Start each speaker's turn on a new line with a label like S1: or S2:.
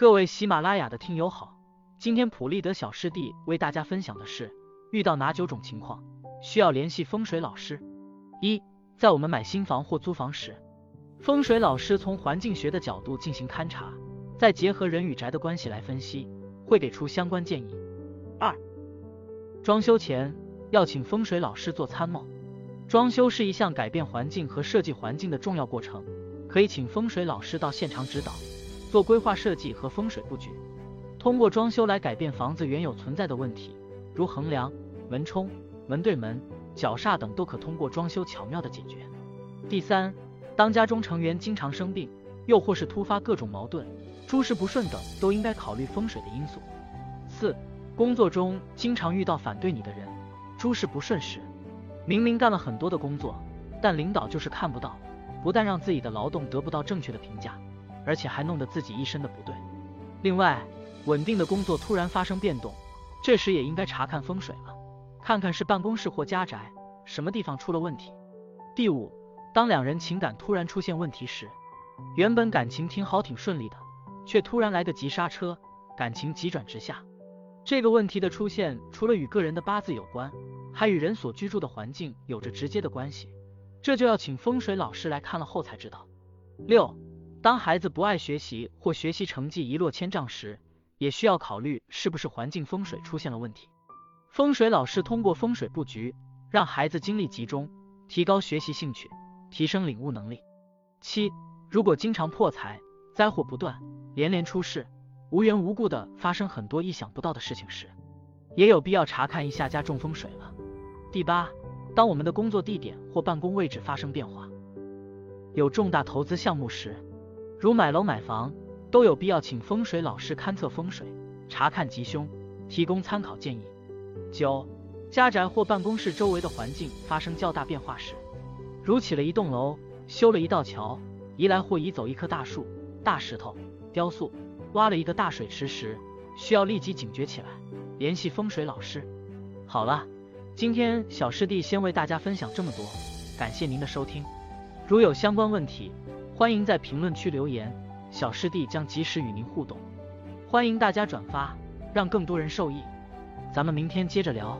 S1: 各位喜马拉雅的听友好，今天普利德小师弟为大家分享的是遇到哪九种情况需要联系风水老师。一，在我们买新房或租房时，风水老师从环境学的角度进行勘察，再结合人与宅的关系来分析，会给出相关建议。二，装修前要请风水老师做参谋。装修是一项改变环境和设计环境的重要过程，可以请风水老师到现场指导，做规划设计和风水布局，通过装修来改变房子原有存在的问题，如横梁、门冲、门对门、角煞等，都可通过装修巧妙的解决。第三，当家中成员经常生病，又或是突发各种矛盾、诸事不顺等，都应该考虑风水的因素。四。工作中经常遇到反对你的人，诸事不顺时，明明干了很多的工作，但领导就是看不到，不但让自己的劳动得不到正确的评价，而且还弄得自己一身的不对。另外，稳定的工作突然发生变动，这时也应该查看风水了，看看是办公室或家宅什么地方出了问题。第五，当两人情感突然出现问题时，原本感情挺好挺顺利的，却突然来个急刹车，感情急转直下。这个问题的出现，除了与个人的八字有关，还与人所居住的环境有着直接的关系，这就要请风水老师来看了后才知道。六，当孩子不爱学习或学习成绩一落千丈时，也需要考虑是不是环境风水出现了问题。风水老师通过风水布局，让孩子精力集中，提高学习兴趣，提升领悟能力。七，如果经常破财，灾祸不断，连连出事。无缘无故的发生很多意想不到的事情时，也有必要查看一下家中风水了。第八，当我们的工作地点或办公位置发生变化，有重大投资项目时，如买楼买房，都有必要请风水老师勘测风水，查看吉凶，提供参考建议。九，家宅或办公室周围的环境发生较大变化时，如起了一栋楼，修了一道桥，移来或移走一棵大树、大石头、雕塑。挖了一个大水池时，需要立即警觉起来，联系风水老师。好了，今天小师弟先为大家分享这么多，感谢您的收听。如有相关问题，欢迎在评论区留言，小师弟将及时与您互动。欢迎大家转发，让更多人受益。咱们明天接着聊。